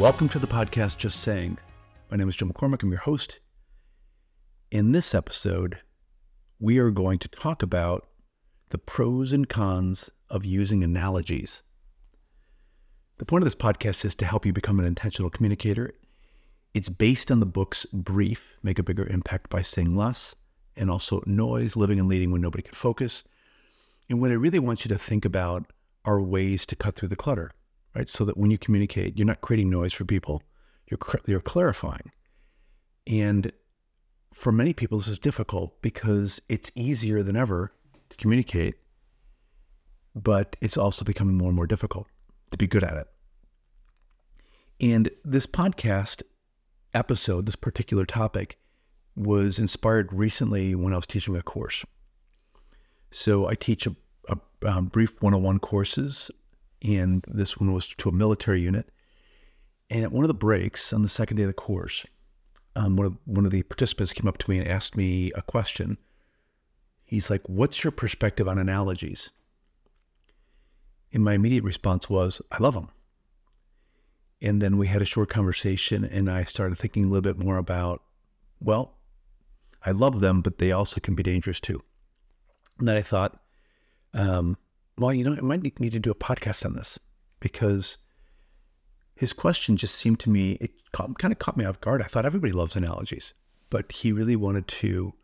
Welcome to the podcast Just Saying. My name is Joe McCormick. I'm your host. In this episode, we are going to talk about the pros and cons of using analogies. The point of this podcast is to help you become an intentional communicator. It's based on the books Brief, Make a Bigger Impact by Saying Less, and also Noise, Living and Leading When Nobody Can Focus. And what I really want you to think about are ways to cut through the clutter, right? So that when you communicate, you're not creating noise for people, you're, you're clarifying. And for many people, this is difficult because it's easier than ever to communicate, but it's also becoming more and more difficult to be good at it. And this podcast episode, this particular topic, was inspired recently when I was teaching a course. So I teach a, a um, brief 101 courses, and this one was to a military unit. And at one of the breaks on the second day of the course, um, one of one of the participants came up to me and asked me a question. He's like, "What's your perspective on analogies?" And my immediate response was, "I love them." And then we had a short conversation, and I started thinking a little bit more about, well, I love them, but they also can be dangerous too. And then I thought, um, well, you know, I might need me to do a podcast on this because his question just seemed to me, it kind of caught me off guard. I thought everybody loves analogies, but he really wanted to,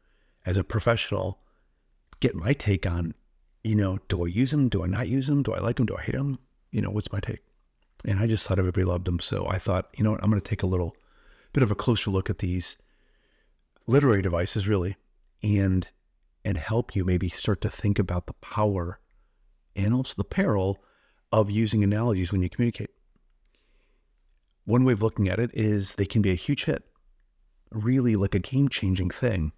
as a professional, get my take on, you know, do I use them? Do I not use them? Do I like them? Do I hate them? You know, what's my take? And I just thought everybody loved them. So I thought, you know what, I'm going to take a little bit of a closer look at these literary devices, really, and and help you maybe start to think about the power and also the peril of using analogies when you communicate. One way of looking at it is they can be a huge hit, really like a game changing thing,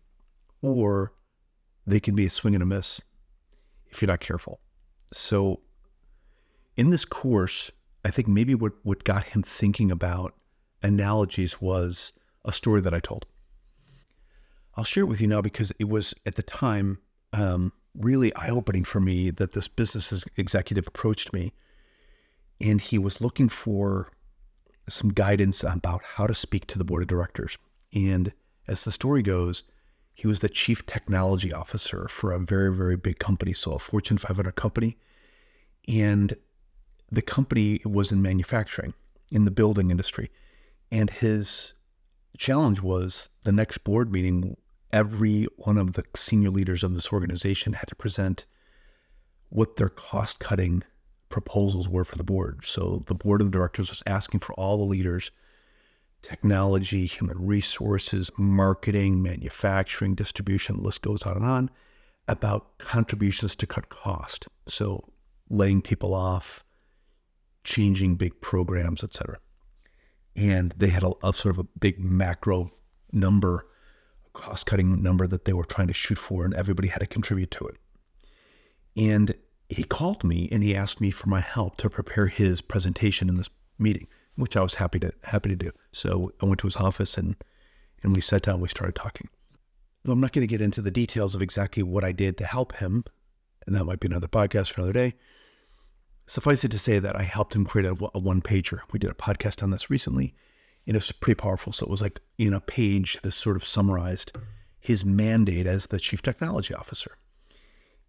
or they can be a swing and a miss if you're not careful. So, in this course, I think maybe what, what got him thinking about analogies was a story that I told. I'll share it with you now because it was at the time um, really eye opening for me that this business executive approached me and he was looking for some guidance about how to speak to the board of directors. And as the story goes, he was the chief technology officer for a very, very big company, so a Fortune 500 company. And the company was in manufacturing, in the building industry. And his challenge was the next board meeting, every one of the senior leaders of this organization had to present what their cost cutting proposals were for the board. So the board of directors was asking for all the leaders technology, human resources, marketing, manufacturing, distribution, the list goes on and on about contributions to cut cost. So laying people off, changing big programs, etc. And they had a, a sort of a big macro number, cost cutting number that they were trying to shoot for, and everybody had to contribute to it. And he called me and he asked me for my help to prepare his presentation in this meeting, which I was happy to happy to do. So I went to his office and and we sat down. We started talking. Though I'm not going to get into the details of exactly what I did to help him, and that might be another podcast for another day. Suffice it to say that I helped him create a, a one pager. We did a podcast on this recently, and it was pretty powerful. So it was like in a page, this sort of summarized his mandate as the chief technology officer.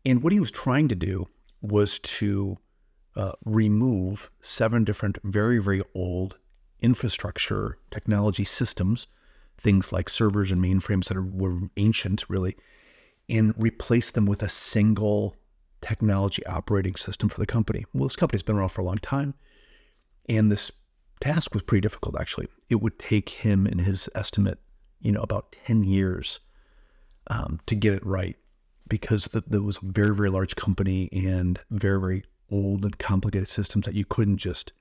And what he was trying to do was to uh, remove seven different, very, very old infrastructure technology systems, things like servers and mainframes that are, were ancient, really, and replace them with a single technology operating system for the company. Well, this company's been around for a long time, and this task was pretty difficult, actually. It would take him, in his estimate, you know, about 10 years um, to get it right because the, there was a very, very large company and very, very old and complicated systems that you couldn't just,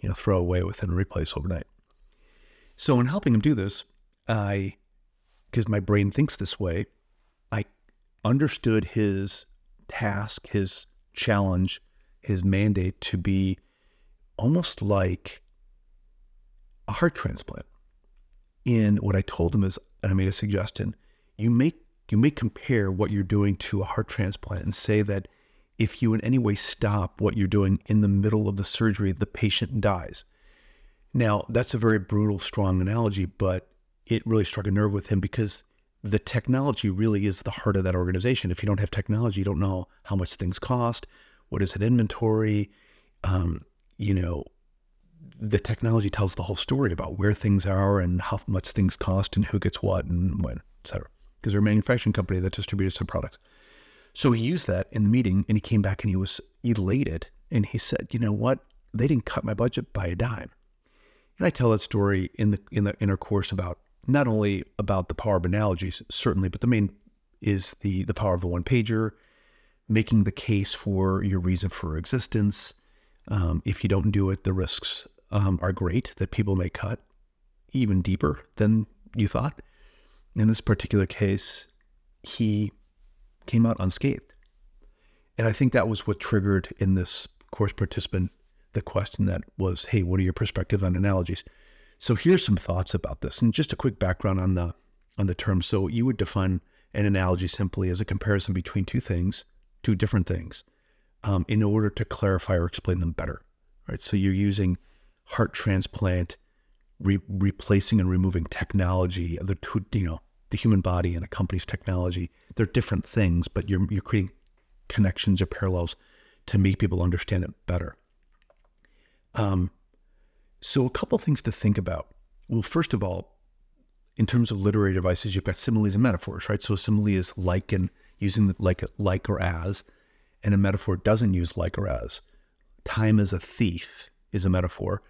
you know, throw away within and replace overnight. So in helping him do this, I, because my brain thinks this way, I understood his task, his challenge, his mandate to be almost like a heart transplant. And what I told him is, and I made a suggestion, you make you may compare what you're doing to a heart transplant and say that if you in any way stop what you're doing in the middle of the surgery, the patient dies. Now, that's a very brutal, strong analogy, but it really struck a nerve with him because the technology really is the heart of that organization. If you don't have technology, you don't know how much things cost, what is an inventory, um, you know, the technology tells the whole story about where things are and how much things cost and who gets what and when, et cetera. Because they're a manufacturing company that distributes some products. So he used that in the meeting and he came back and he was elated. And he said, you know what? They didn't cut my budget by a dime. And I tell that story in the in the in our course about not only about the power of analogies, certainly, but the main is the the power of the one pager, making the case for your reason for existence. Um, if you don't do it, the risks um, are great that people may cut even deeper than you thought. In this particular case, he came out unscathed. And I think that was what triggered in this course participant the question that was, hey, what are your perspectives on analogies? So here's some thoughts about this, and just a quick background on the on the term. So you would define an analogy simply as a comparison between two things, two different things, um, in order to clarify or explain them better. Right. So you're using heart transplant, re- replacing and removing technology, the two, you know, the human body and a company's technology. They're different things, but you're you're creating connections or parallels to make people understand it better. Um, so a couple things to think about. Well, first of all, in terms of literary devices, you've got similes and metaphors, right? So a simile is like and using like like or as, and a metaphor doesn't use like or as. Time is a thief is a metaphor,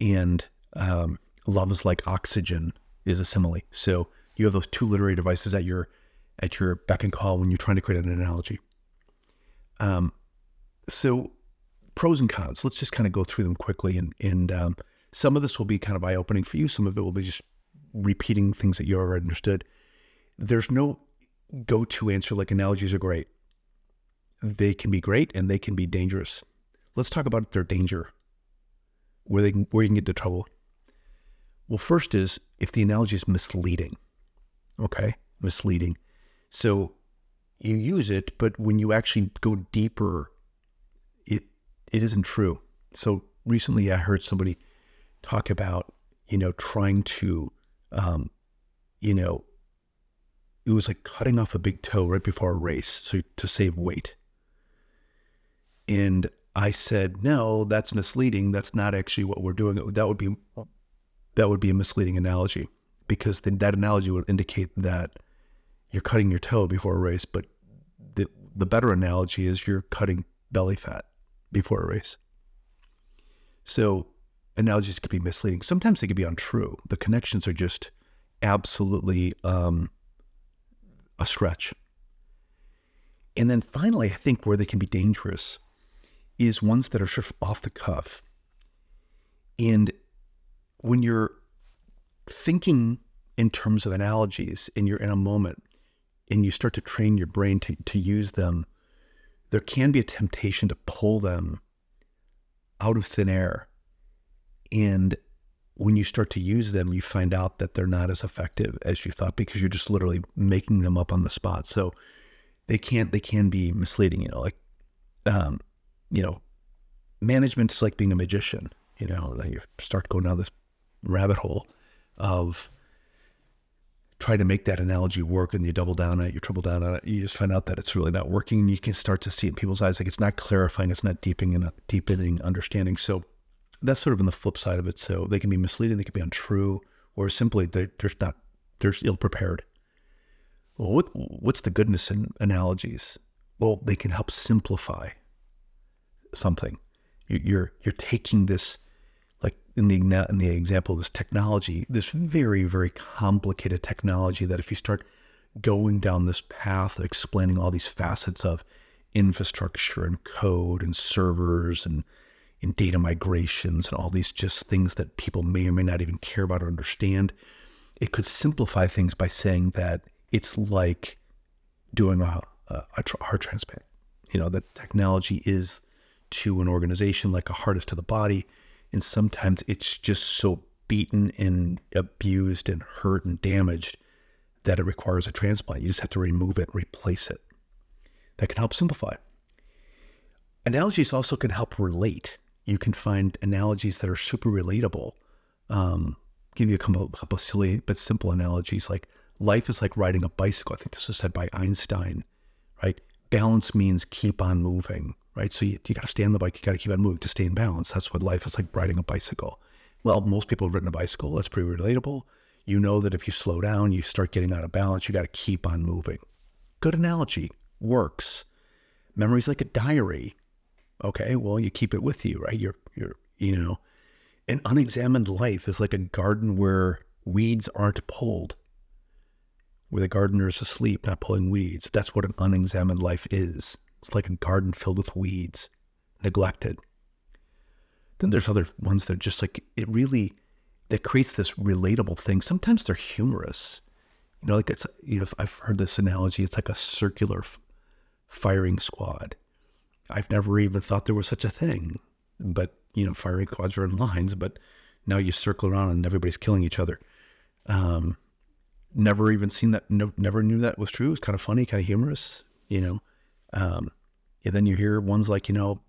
and um, love is like oxygen is a simile. So you have those two literary devices at your at your beck and call when you're trying to create an analogy. Um, so pros and cons. Let's just kind of go through them quickly, and and um, some of this will be kind of eye opening for you. Some of it will be just repeating things that you already understood. There's no go to answer like analogies are great. They can be great and they can be dangerous. Let's talk about their danger, where they can, where you can get into trouble. Well, first is if the analogy is misleading. Okay, misleading. So you use it, but when you actually go deeper, it it isn't true. So recently, I heard somebody talk about you know trying to, um, you know, it was like cutting off a big toe right before a race, so to save weight. And I said, no, that's misleading. That's not actually what we're doing. That would be that would be a misleading analogy because then that analogy would indicate that you're cutting your toe before a race, but the the better analogy is you're cutting belly fat before a race. So analogies can be misleading. Sometimes they can be untrue. The connections are just absolutely um, a stretch. And then finally, I think where they can be dangerous is ones that are sort of off the cuff. And when you're thinking in terms of analogies and you're in a moment and you start to train your brain to, to use them, there can be a temptation to pull them out of thin air. And when you start to use them, you find out that they're not as effective as you thought because you're just literally making them up on the spot. So they can't, they can be misleading, you know, like, um, you know, management is like being a magician, you know, then you start going down this rabbit hole of trying to make that analogy work and you double down on it, you triple down on it, you just find out that it's really not working and you can start to see in people's eyes like it's not clarifying, it's not deepening deepening understanding. So that's sort of on the flip side of it. So they can be misleading, they can be untrue, or simply they're, they're not they're ill prepared. Well, what, what's the goodness in analogies? Well, they can help simplify something. You're you're taking this like in the in the example of this technology, this very very complicated technology that if you start going down this path of explaining all these facets of infrastructure and code and servers and in data migrations and all these just things that people may or may not even care about or understand, it could simplify things by saying that it's like doing a, a, a heart transplant. You know, that technology is to an organization like a heart is to the body and sometimes it's just so beaten and abused and hurt and damaged that it requires a transplant. You just have to remove it and replace it. That can help simplify. Analogies also can help relate. You can find analogies that are super relatable Um, give you a couple, couple silly but simple analogies like life is like riding a bicycle. I think this was said by Einstein, right? Balance means keep on moving, right? So you, you got to stay on the bike, you got to keep on moving to stay in balance. That's what life is like riding a bicycle. Well, most people have ridden a bicycle. That's pretty relatable. You know that if you slow down, you start getting out of balance. You got to keep on moving. Good analogy. Works. Memory's like a diary. Okay, well, you keep it with you, right? You're, you're, you know, an unexamined life is like a garden where weeds aren't pulled, where the gardener is asleep, not pulling weeds. That's what an unexamined life is. It's like a garden filled with weeds, neglected. Then there's other ones that just like it really that creates this relatable thing. Sometimes they're humorous. You know, like it's you know I've heard this analogy. It's like a circular f- firing squad. I've never even thought there was such a thing, but you know, firing squads are in lines. But now you circle around and everybody's killing each other. Um, never even seen that. No, never knew that was true. It's kind of funny, kind of humorous. You know, um, and then you hear ones like you know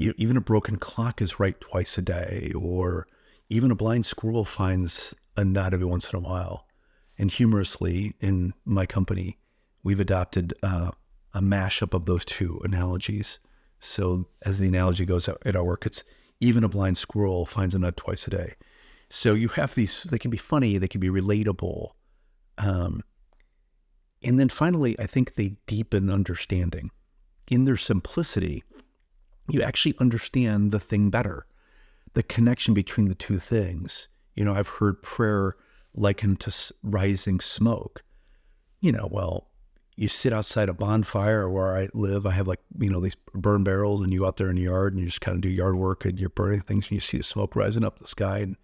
you, even a broken clock is right twice a day, or even a blind squirrel finds a nut every once in a while. And humorously, in my company, we've adopted uh, a mashup of those two analogies. So, as the analogy goes at our work, it's even a blind squirrel finds a nut twice a day. So, you have these, they can be funny, they can be relatable. Um, and then finally, I think they deepen understanding. In their simplicity, you actually understand the thing better, the connection between the two things. You know, I've heard prayer likened to rising smoke. You know, well, you sit outside a bonfire where I live. I have like, you know, these burn barrels and you out there in the yard and you just kind of do yard work and you're burning things and you see the smoke rising up the sky and,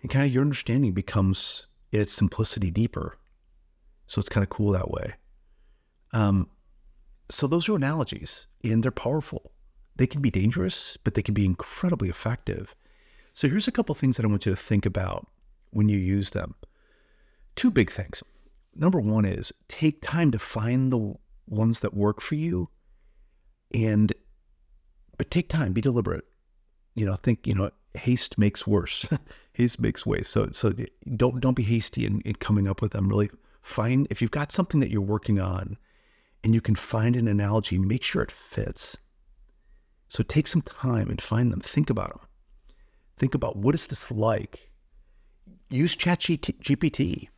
and kind of your understanding becomes in its simplicity deeper. So it's kind of cool that way. Um, so those are analogies and they're powerful. They can be dangerous, but they can be incredibly effective. So here's a couple things that I want you to think about when you use them. Two big things. Number one is take time to find the ones that work for you and but take time, be deliberate. You know, think, you know, haste makes worse. haste makes waste. So so don't don't be hasty in, in coming up with them. Really find if you've got something that you're working on and you can find an analogy, make sure it fits. So take some time and find them. Think about them. Think about what is this like? Use ChatGPT.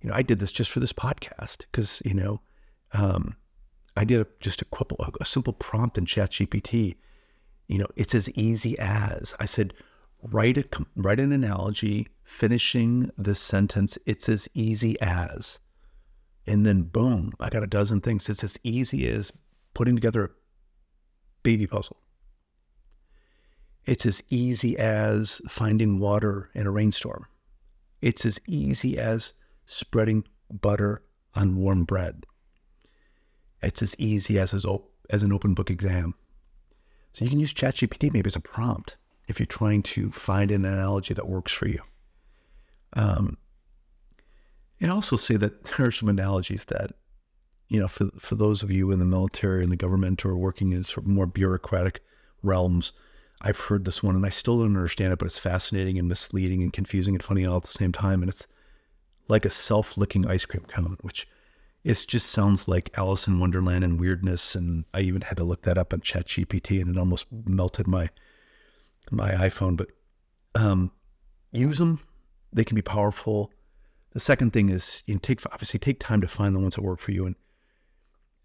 You know, I did this just for this podcast because you know, um, I did a, just a, couple, a simple prompt in ChatGPT. You know, it's as easy as I said, write a write an analogy finishing the sentence. It's as easy as, and then boom, I got a dozen things. It's as easy as putting together a baby puzzle. It's as easy as finding water in a rainstorm. It's as easy as spreading butter on warm bread. It's as easy as as an open book exam. So you can use ChatGPT maybe as a prompt if you're trying to find an analogy that works for you. Um, and also say that there are some analogies that, you know, for for those of you in the military and the government who are working in sort of more bureaucratic realms, I've heard this one and I still don't understand it, but it's fascinating and misleading and confusing and funny all at the same time. And it's like a self-licking ice cream cone, which it just sounds like Alice in Wonderland and weirdness. And I even had to look that up on ChatGPT, and it almost melted my my iPhone. But um, use them; they can be powerful. The second thing is you take obviously take time to find the ones that work for you, and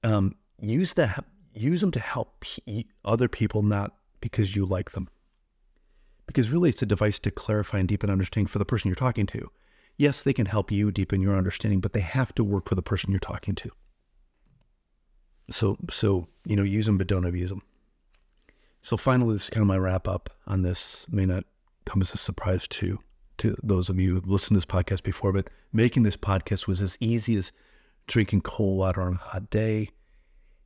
um, use that use them to help other people, not because you like them. Because really, it's a device to clarify and deepen understanding for the person you're talking to yes, they can help you deepen your understanding, but they have to work for the person you're talking to. So, so you know, use them, but don't abuse them. So, finally, this is kind of my wrap up on this. May not come as a surprise to to those of you who've listened to this podcast before, but making this podcast was as easy as drinking cold water on a hot day,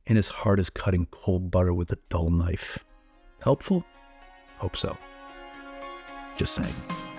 and as hard as cutting cold butter with a dull knife. Helpful? Hope so. Just saying.